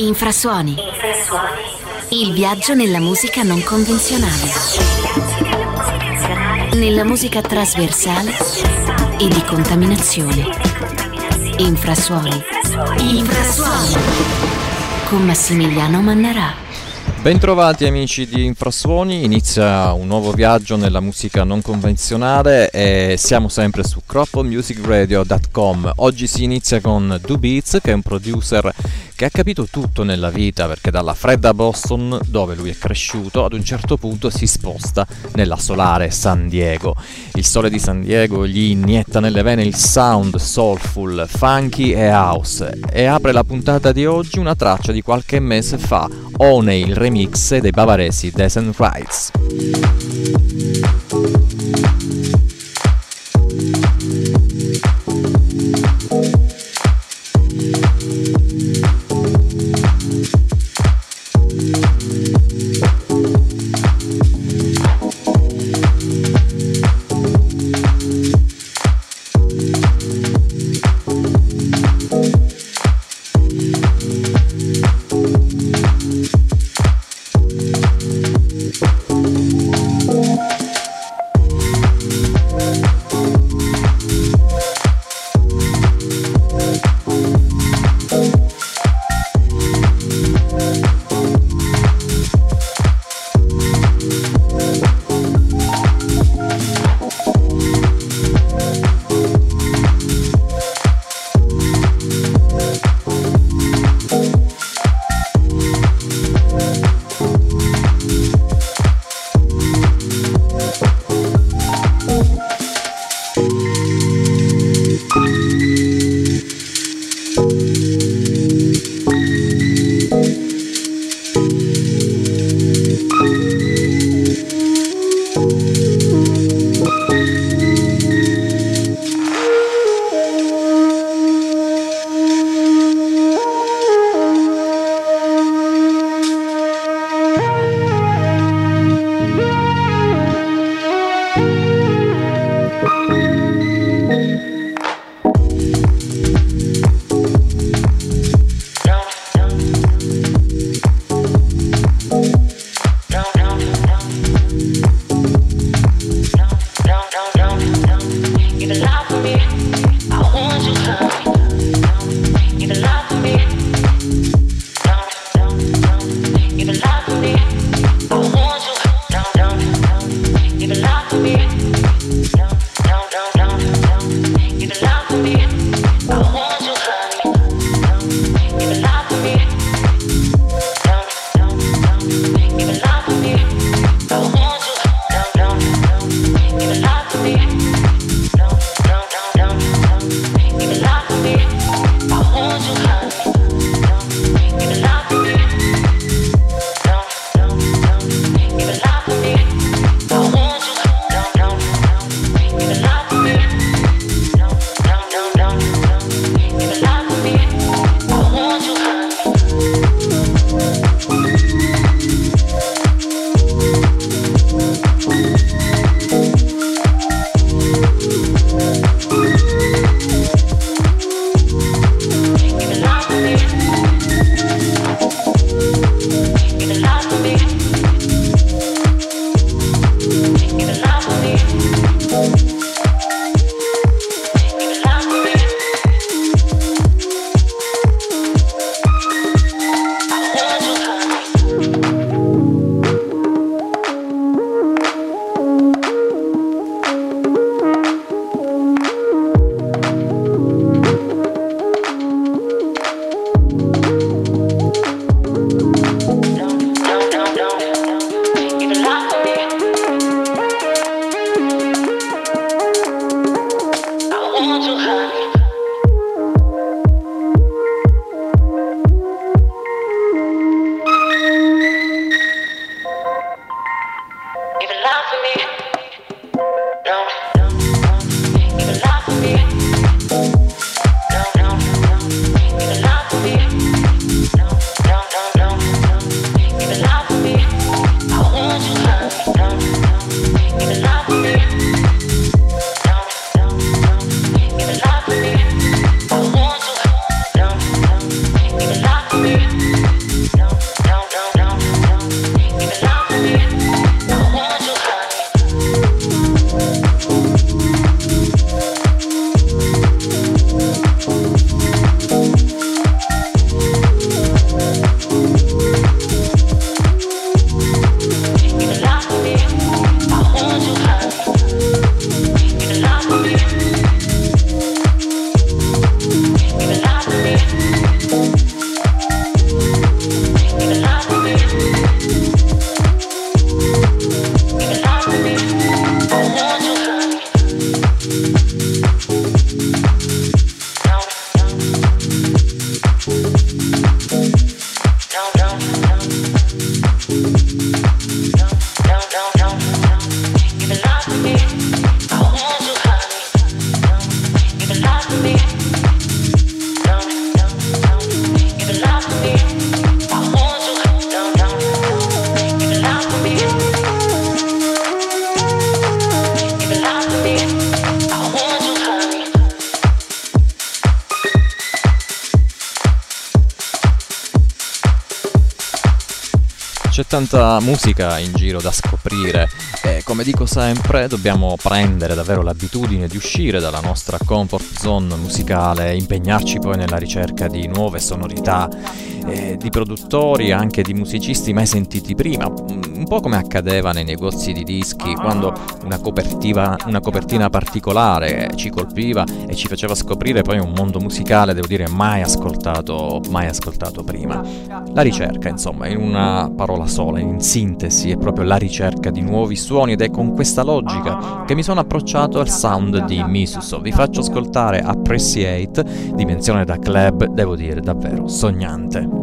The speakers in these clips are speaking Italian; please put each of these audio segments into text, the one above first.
Infrasuoni. Il viaggio nella musica non convenzionale. Nella musica trasversale e di contaminazione. Infrasuoni. Infrasuoni. Con Massimiliano Mannarà. Bentrovati amici di Infrasuoni, inizia un nuovo viaggio nella musica non convenzionale e siamo sempre su croppomusicradio.com. Oggi si inizia con Do Beats che è un producer che ha capito tutto nella vita perché dalla fredda Boston, dove lui è cresciuto, ad un certo punto si sposta nella solare San Diego. Il sole di San Diego gli inietta nelle vene il sound soulful, funky e house e apre la puntata di oggi una traccia di qualche mese fa, One il remix dei bavaresi Descent Rights. Tanta musica in giro da scoprire. E come dico sempre dobbiamo prendere davvero l'abitudine di uscire dalla nostra comfort zone musicale e impegnarci poi nella ricerca di nuove sonorità, eh, di produttori, anche di musicisti mai sentiti prima, po' come accadeva nei negozi di dischi quando una, una copertina particolare ci colpiva e ci faceva scoprire poi un mondo musicale, devo dire, mai ascoltato, mai ascoltato prima. La ricerca, insomma, in una parola sola, in sintesi, è proprio la ricerca di nuovi suoni ed è con questa logica che mi sono approcciato al sound di Misuso. Vi faccio ascoltare Appreciate, dimensione da club, devo dire davvero sognante.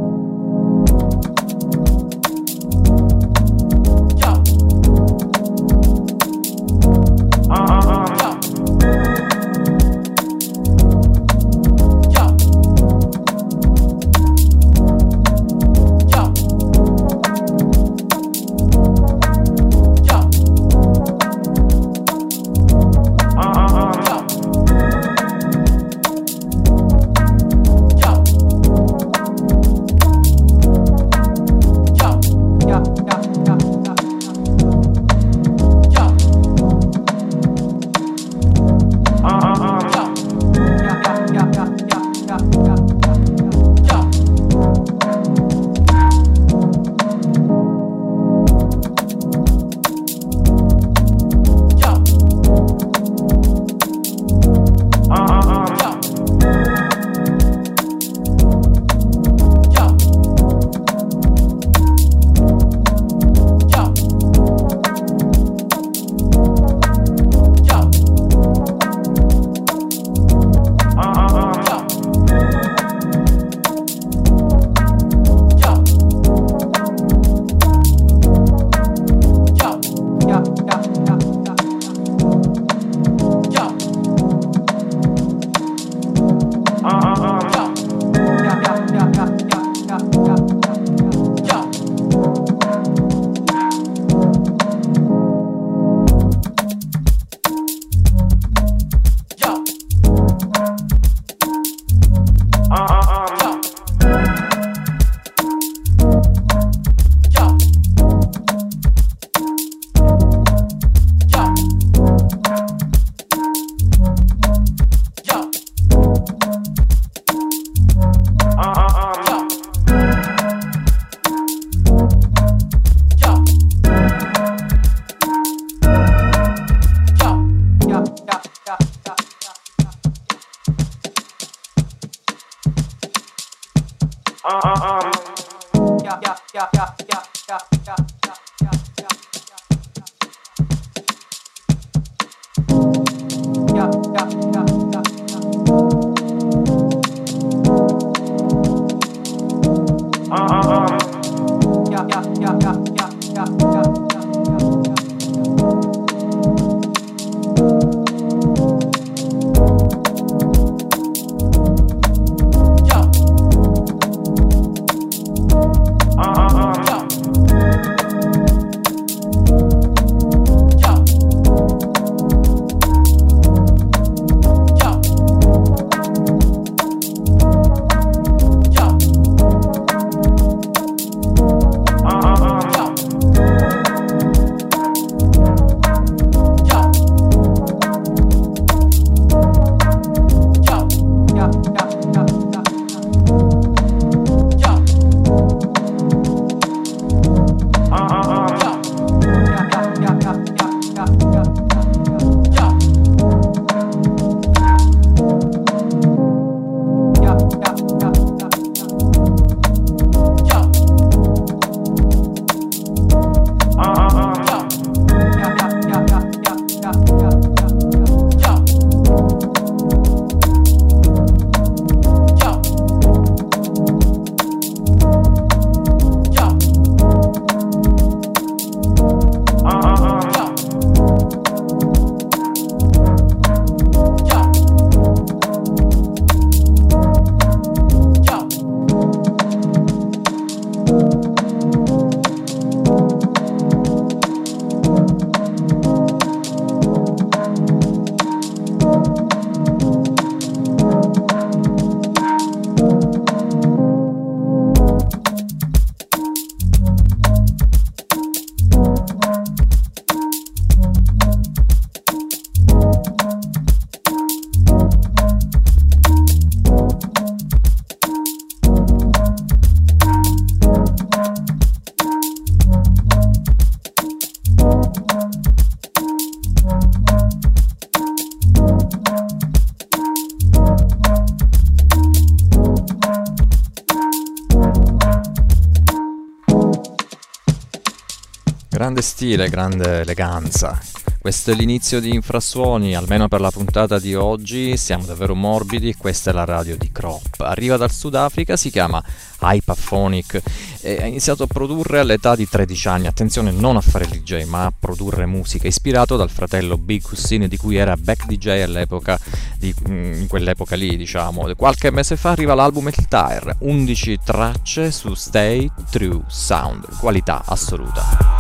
Stile, grande eleganza. Questo è l'inizio di Infrasuoni, almeno per la puntata di oggi, siamo davvero morbidi, questa è la radio di Crop. Arriva dal Sudafrica, si chiama Hypaphonic e ha iniziato a produrre all'età di 13 anni, attenzione non a fare DJ ma a produrre musica, ispirato dal fratello Big Hussein di cui era back DJ all'epoca, di, mm, in quell'epoca lì diciamo. Qualche mese fa arriva l'album El Tire, 11 tracce su Stay True Sound, qualità assoluta.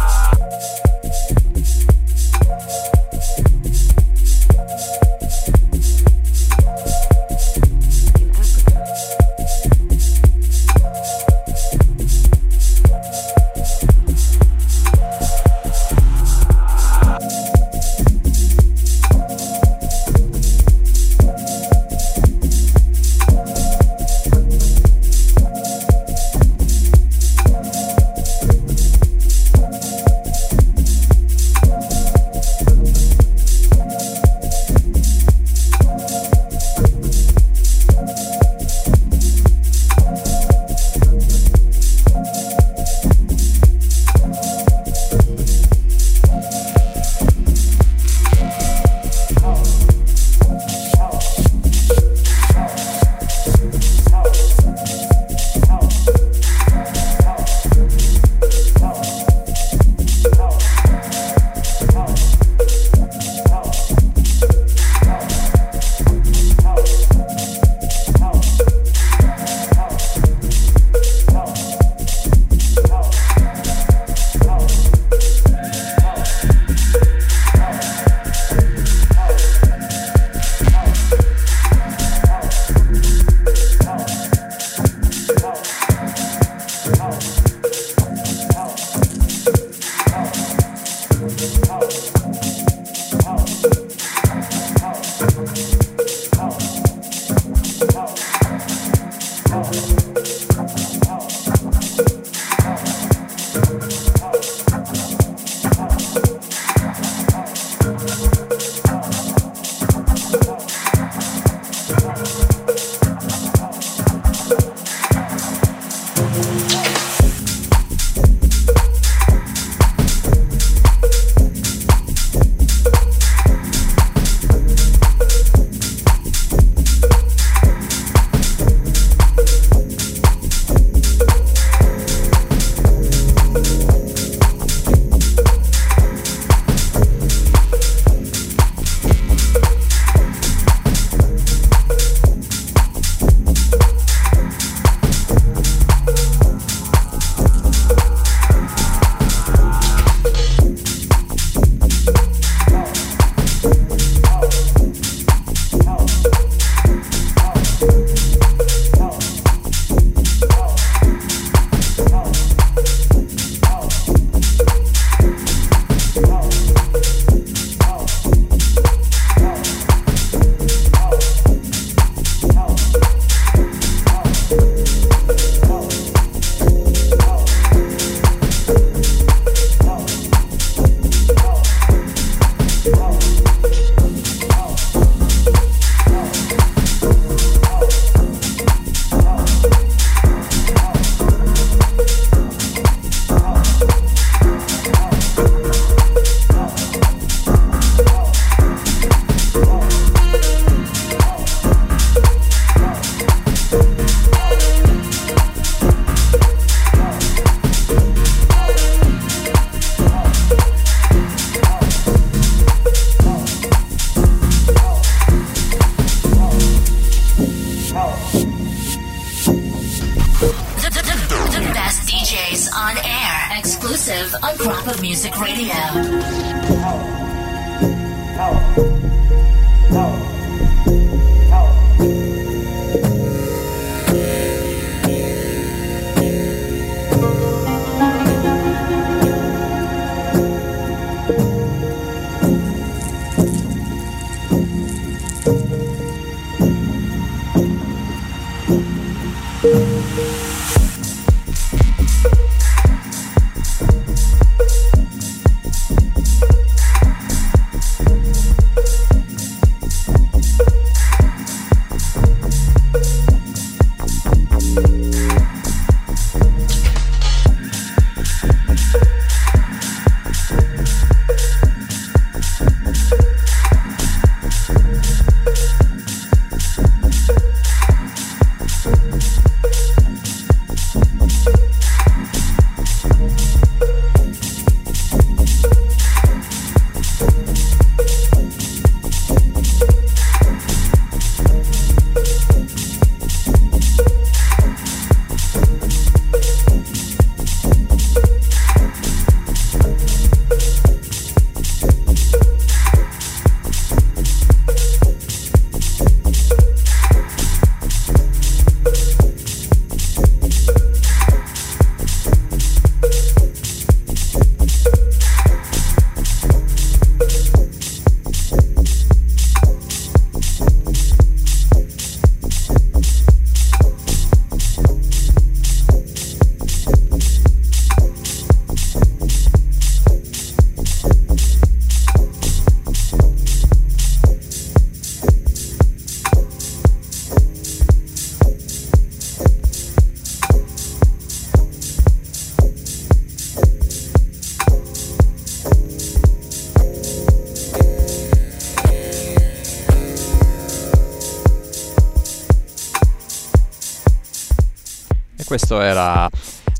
Questo era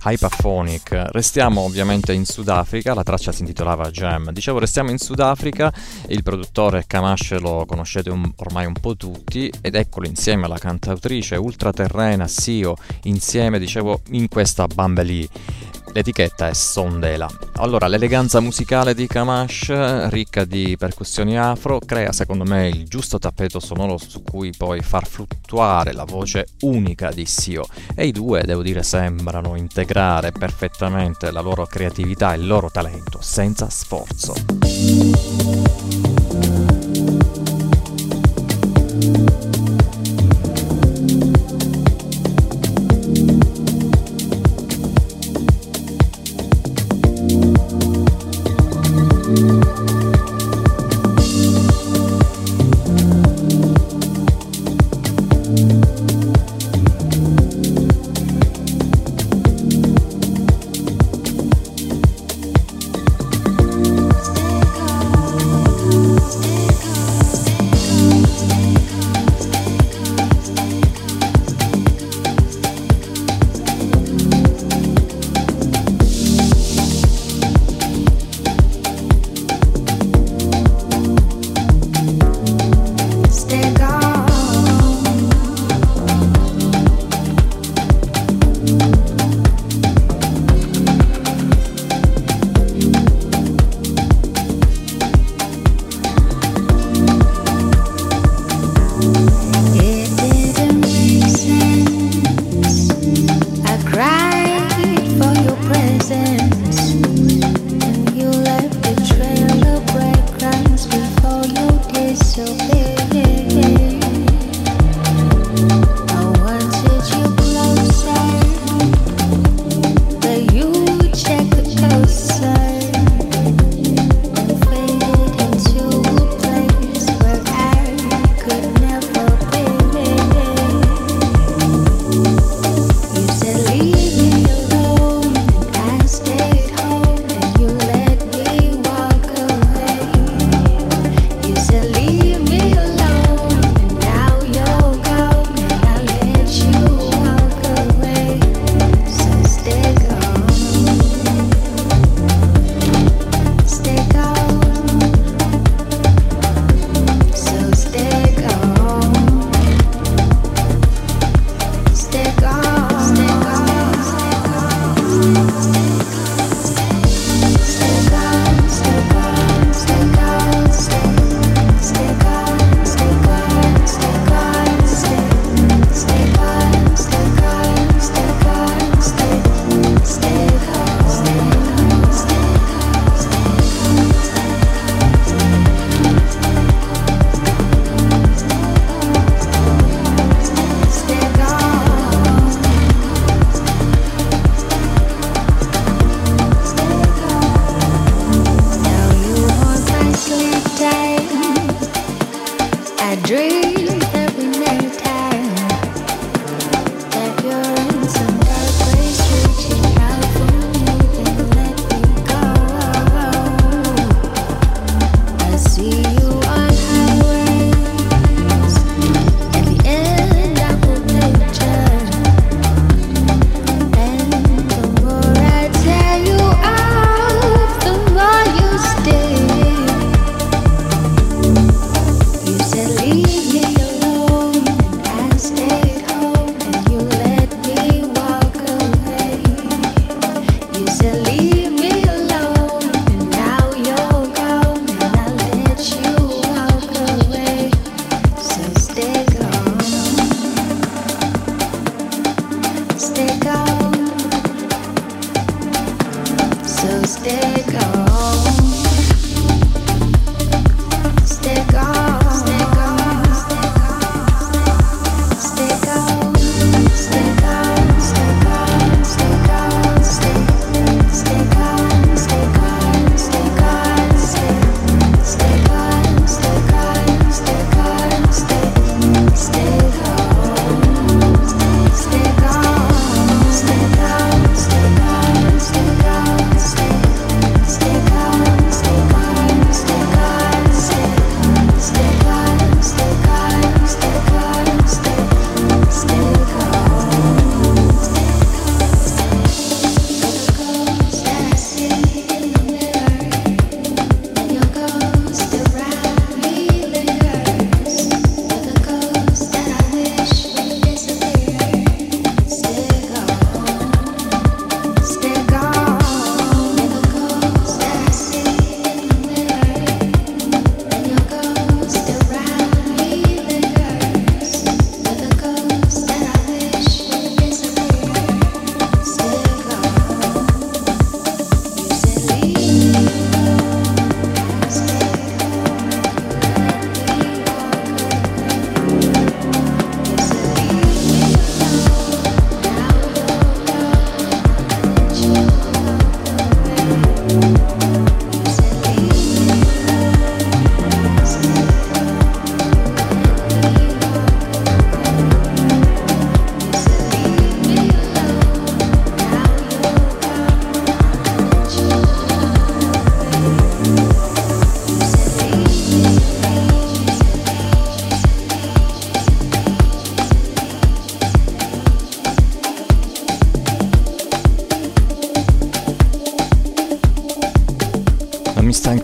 Hypaphonic. Restiamo ovviamente in Sudafrica, la traccia si intitolava Jam. Dicevo, restiamo in Sudafrica, il produttore Kamash lo conoscete un, ormai un po' tutti ed eccolo insieme alla cantautrice ultraterrena Sio, insieme, dicevo, in questa Bambelie. L'etichetta è Sondela. Allora, l'eleganza musicale di Kamash, ricca di percussioni afro, crea secondo me il giusto tappeto sonoro su cui poi far fluttuare la voce unica di Sio. E i due, devo dire, sembrano integrare perfettamente la loro creatività e il loro talento, senza sforzo. So stay calm.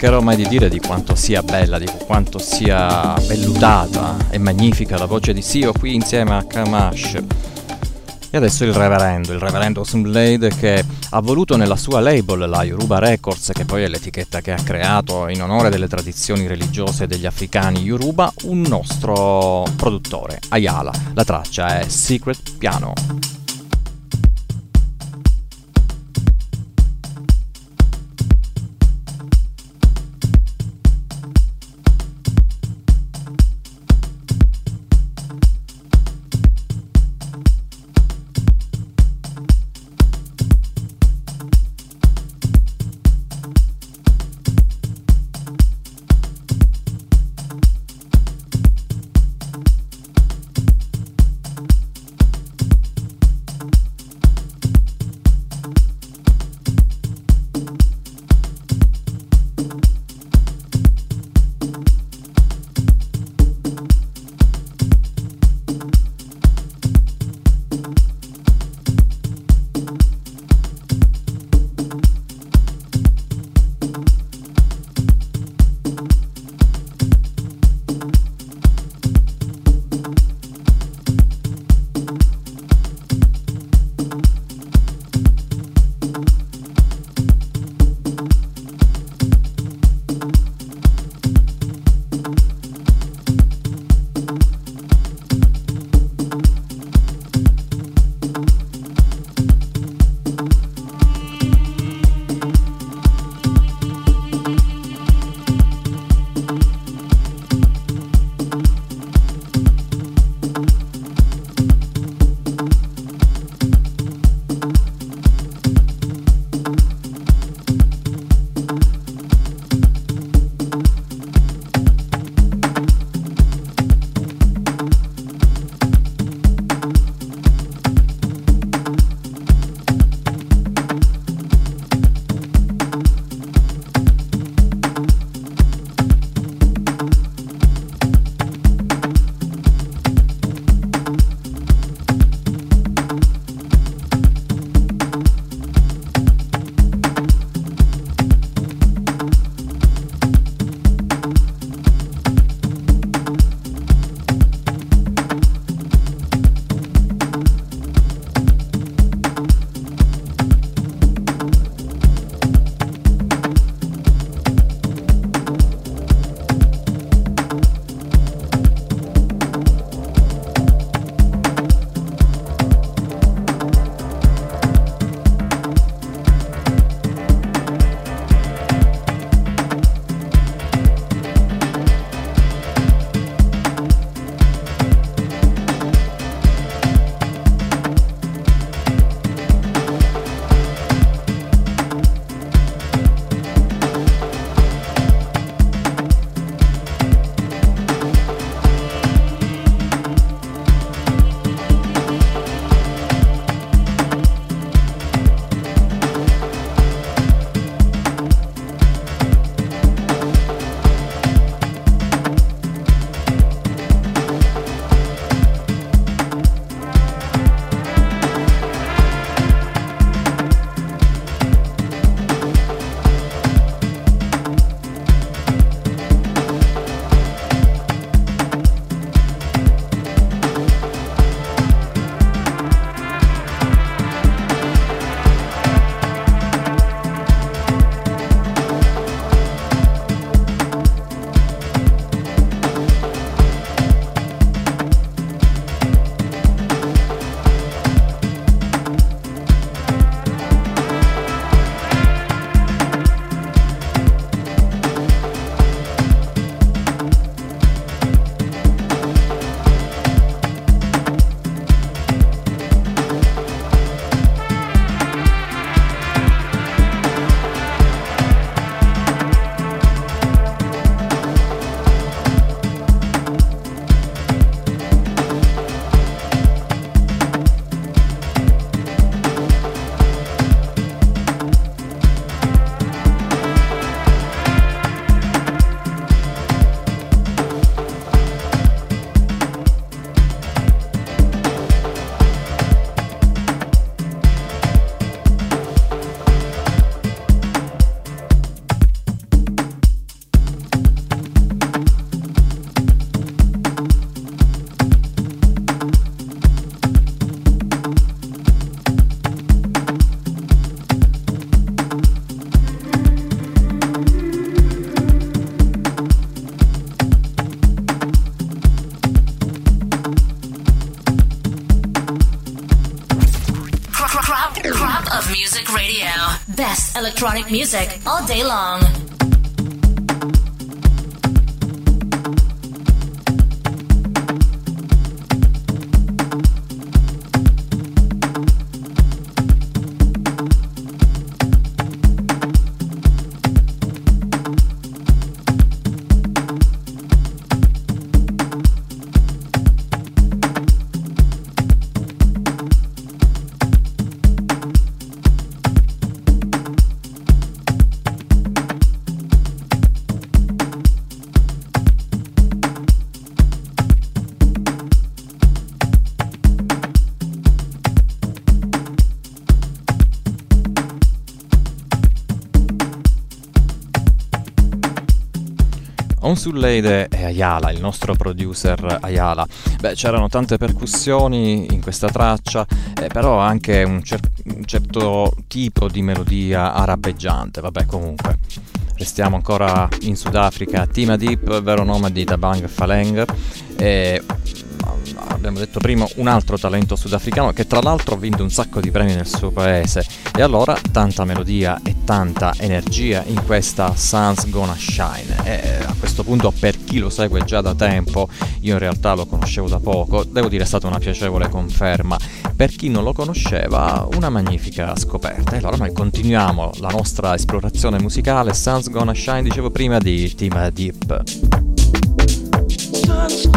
Stancherò mai di dire di quanto sia bella, di quanto sia vellutata e magnifica la voce di Sio qui insieme a Kamash. E adesso il reverendo, il reverendo Sumblade che ha voluto nella sua label, la Yoruba Records, che poi è l'etichetta che ha creato in onore delle tradizioni religiose degli africani Yoruba, un nostro produttore, Ayala. La traccia è Secret Piano. Crop, crop of music radio. Best electronic music all day long. Onsuleide e Ayala, il nostro producer Ayala. Beh, c'erano tante percussioni in questa traccia, eh, però anche un, cer- un, certo tipo di melodia arabeggiante. Vabbè, comunque. Restiamo ancora in Sudafrica, Tima Deep, vero nome di Dabang Faleng. E abbiamo detto prima, un altro talento sudafricano che tra l'altro ha vinto un sacco di premi nel suo paese. E allora tanta melodia e tanta energia in questa Sun's Gonna Shine. E a questo punto, per chi lo segue già da tempo, io in realtà lo conoscevo da poco, devo dire è stata una piacevole conferma. Per chi non lo conosceva, una magnifica scoperta. E allora noi continuiamo la nostra esplorazione musicale. Sun's Gonna Shine, dicevo prima, di Team Deep. Sun's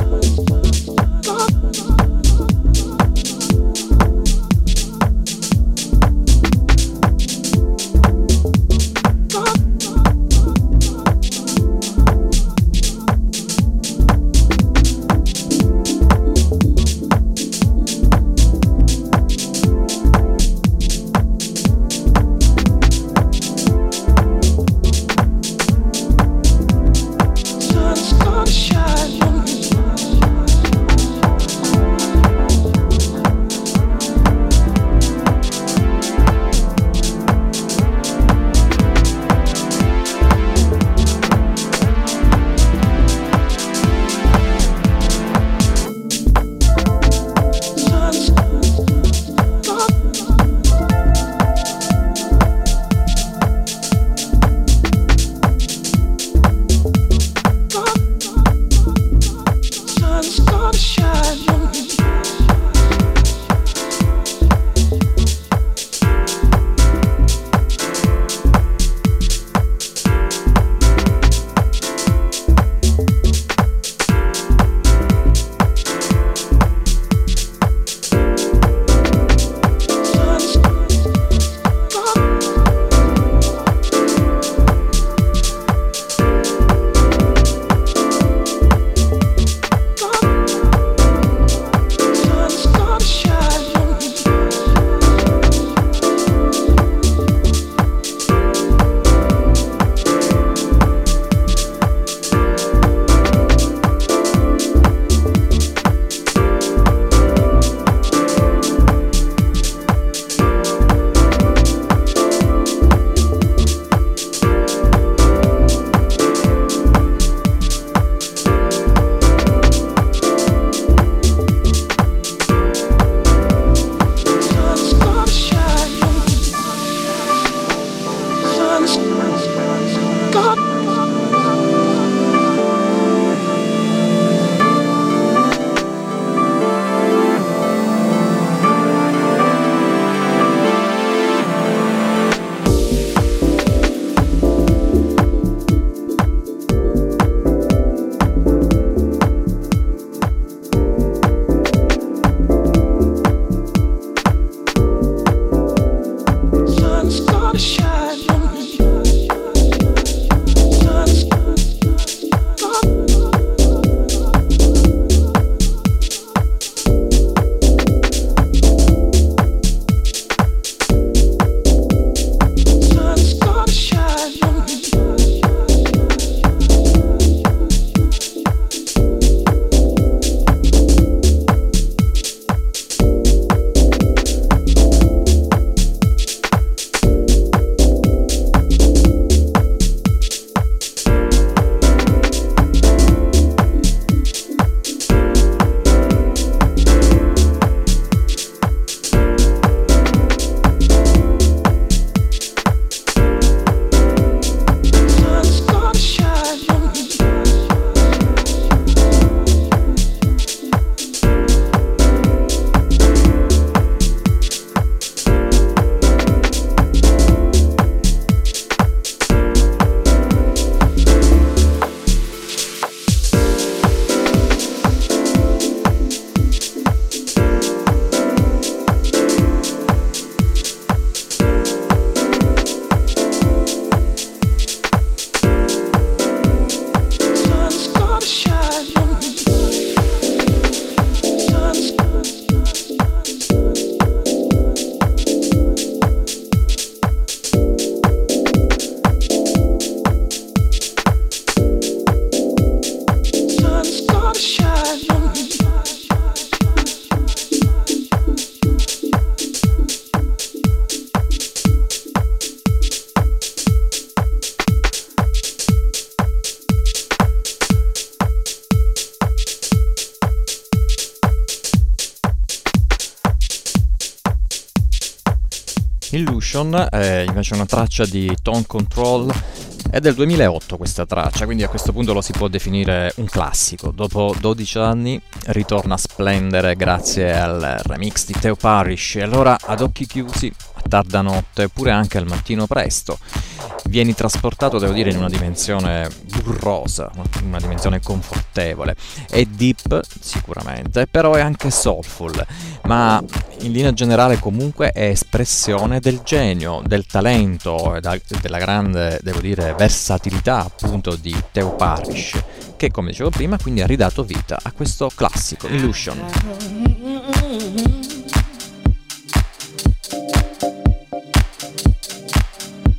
Illusion è invece una traccia di Tone Control è del 2008 questa traccia, quindi a questo punto lo si può definire un classico. Dopo 12 anni ritorna a splendere grazie al remix di Theo Parrish e allora ad occhi chiusi, tarda notte, oppure anche al mattino presto, vieni trasportato, devo dire, in una dimensione burrosa, una dimensione confortevole. È deep sicuramente, però è anche soulful, ma in linea generale comunque è espressione del genio, del talento e della grande, devo dire, versatilità appunto di Theo Parrish, che come dicevo prima quindi ha ridato vita a questo classico Illusion.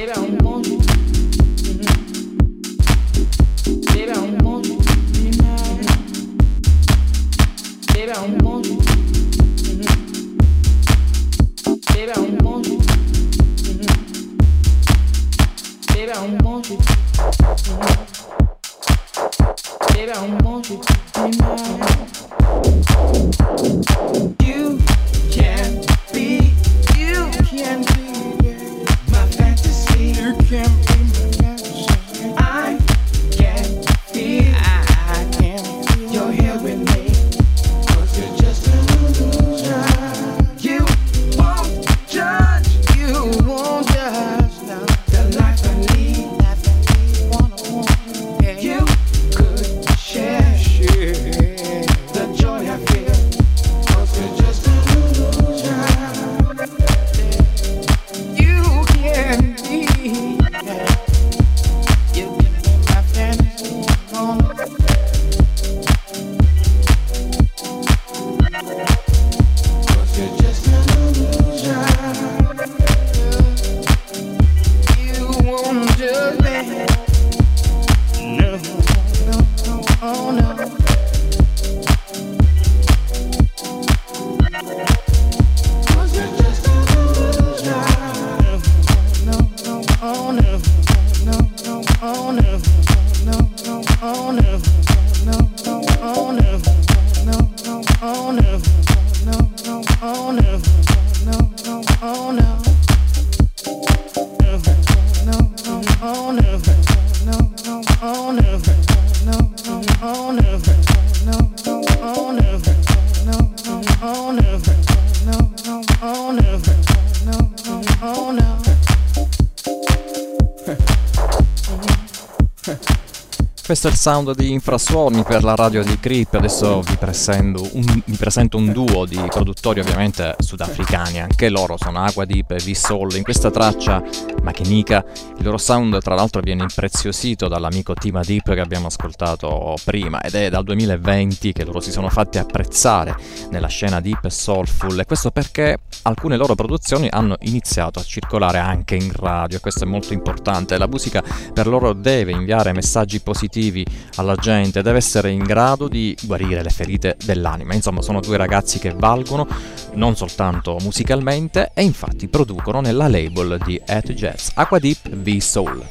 Era un Questo è il sound di infrasuoni per la radio di Creep. Adesso vi un, vi presento un duo di produttori ovviamente sudafricani, anche loro sono Aqua Deep e V-Soul. In questa traccia Machinica il loro sound tra l'altro viene impreziosito dall'amico Tima Deep che abbiamo ascoltato prima ed è dal 2020 che loro si sono fatti apprezzare nella scena deep e soulful e questo perché alcune loro produzioni hanno iniziato a circolare anche in radio e questo è molto importante. La musica per loro deve inviare messaggi positivi positivi alla gente, deve essere in grado di guarire le ferite dell'anima. Insomma, sono due ragazzi che valgono non soltanto musicalmente e infatti producono nella label di At Jazz Aqua Deep V Soul.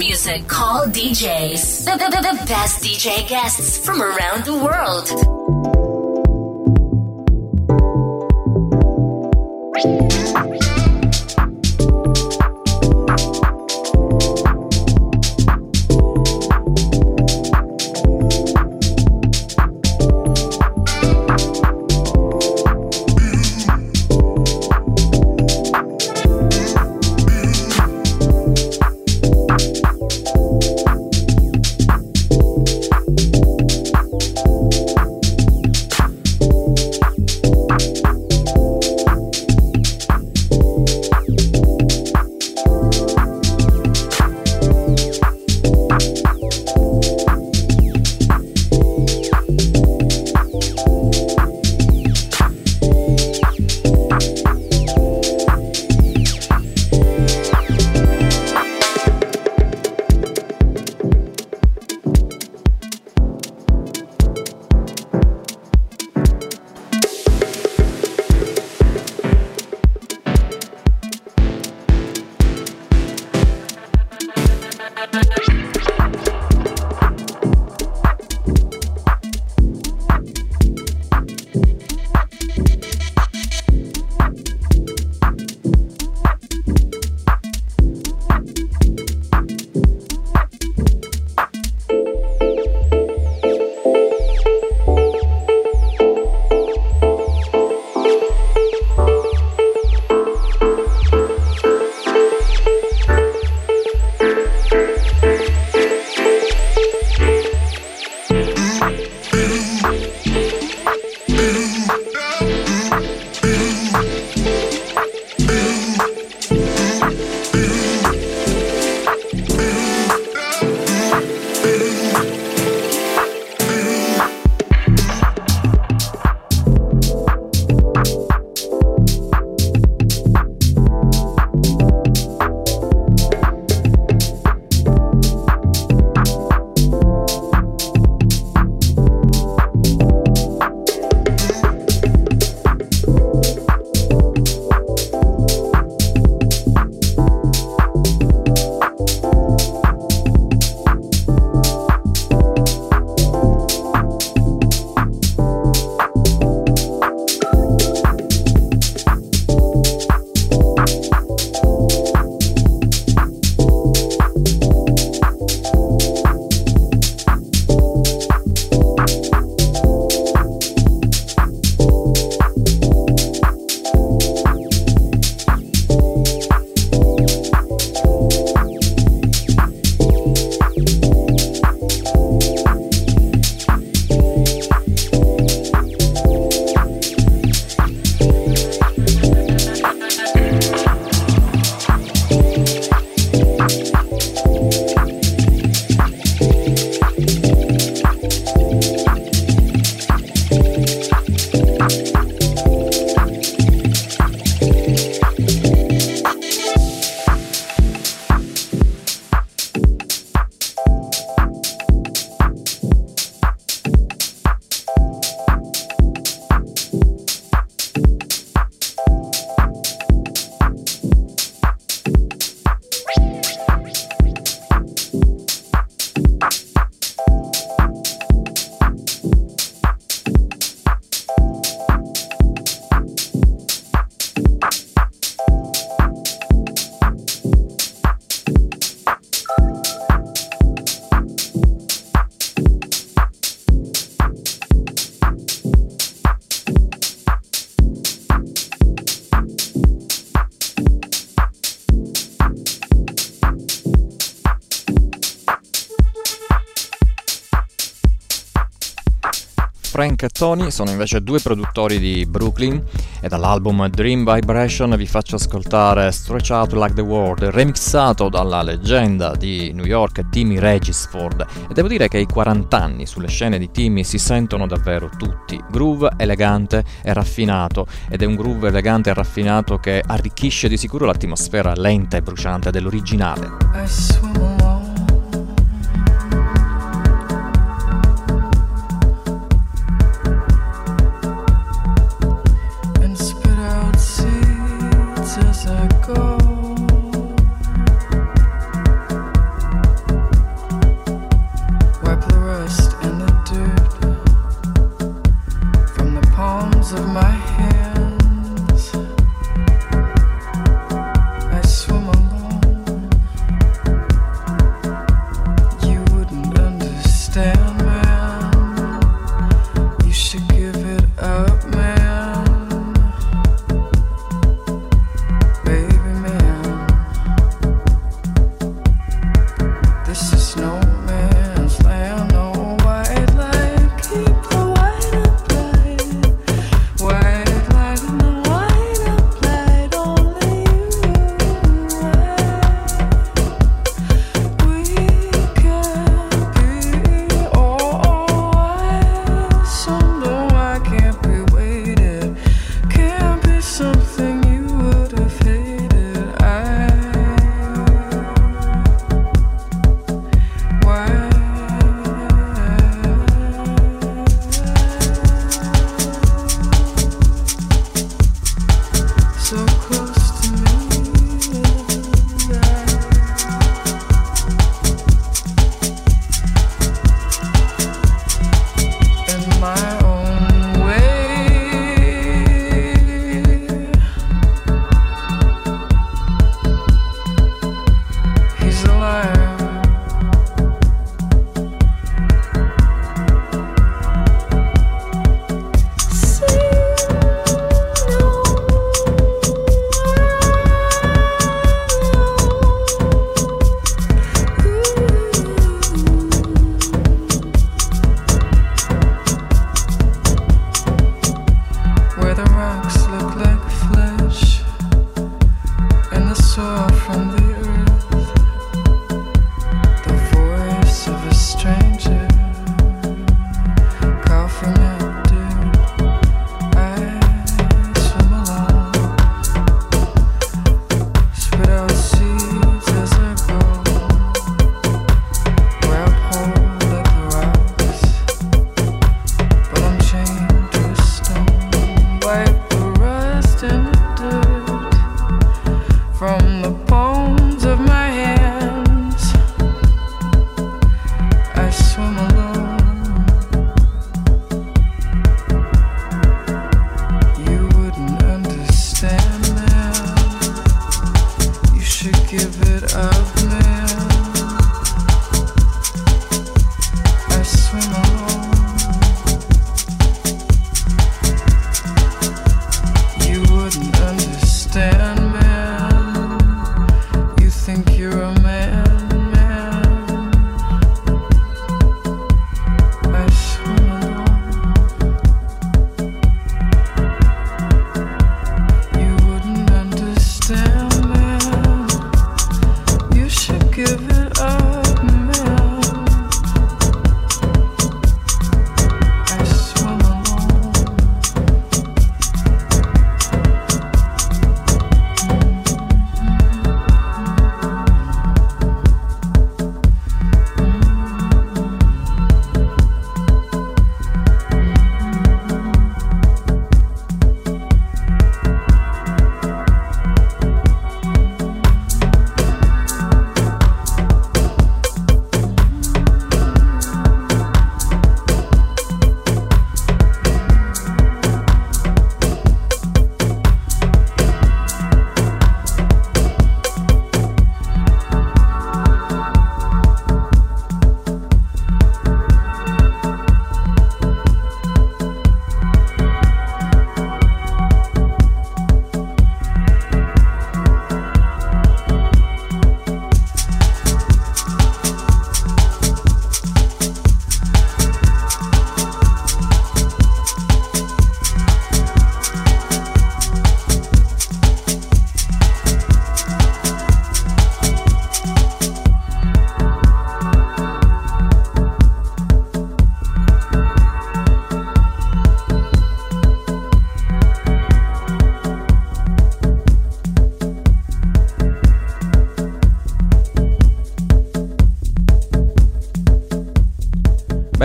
Music, call DJs, the, the, the best DJ guests from around the world. Frank Tony sono invece due produttori di Brooklyn e dall'album Dream Vibration vi faccio ascoltare Stretch Out Like the World, remixato dalla leggenda di New York Timmy Regisford e devo dire che i 40 anni sulle scene di Timmy si sentono davvero tutti. Groove elegante e raffinato ed è un groove elegante e raffinato che arricchisce di sicuro l'atmosfera lenta e bruciante dell'originale.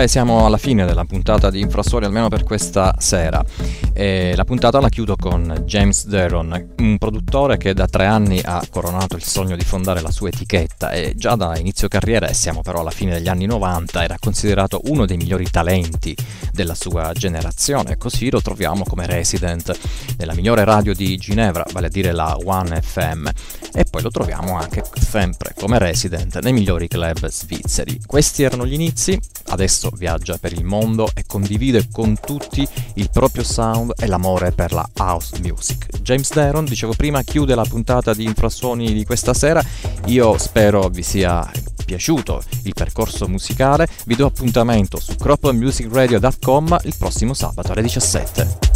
Siamo alla fine della puntata di Infrasuoni, almeno per questa sera. E la puntata la chiudo con James Deron, un produttore che da tre anni ha coronato il sogno di fondare la sua etichetta e già da inizio carriera, e siamo però alla fine degli anni 90, era considerato uno dei migliori talenti della sua generazione. Così lo troviamo come resident nella migliore radio di Ginevra, vale a dire la One FM, e poi lo troviamo anche sempre come resident nei migliori club svizzeri. Questi erano gli inizi, adesso viaggia per il mondo e condivide con tutti il proprio sound e l'amore per la house music. James Deron, dicevo prima, chiude la puntata di Infrasuoni di questa sera. Io spero vi sia piaciuto il percorso musicale. Vi do appuntamento su cropmusicradio.com il prossimo sabato alle 17.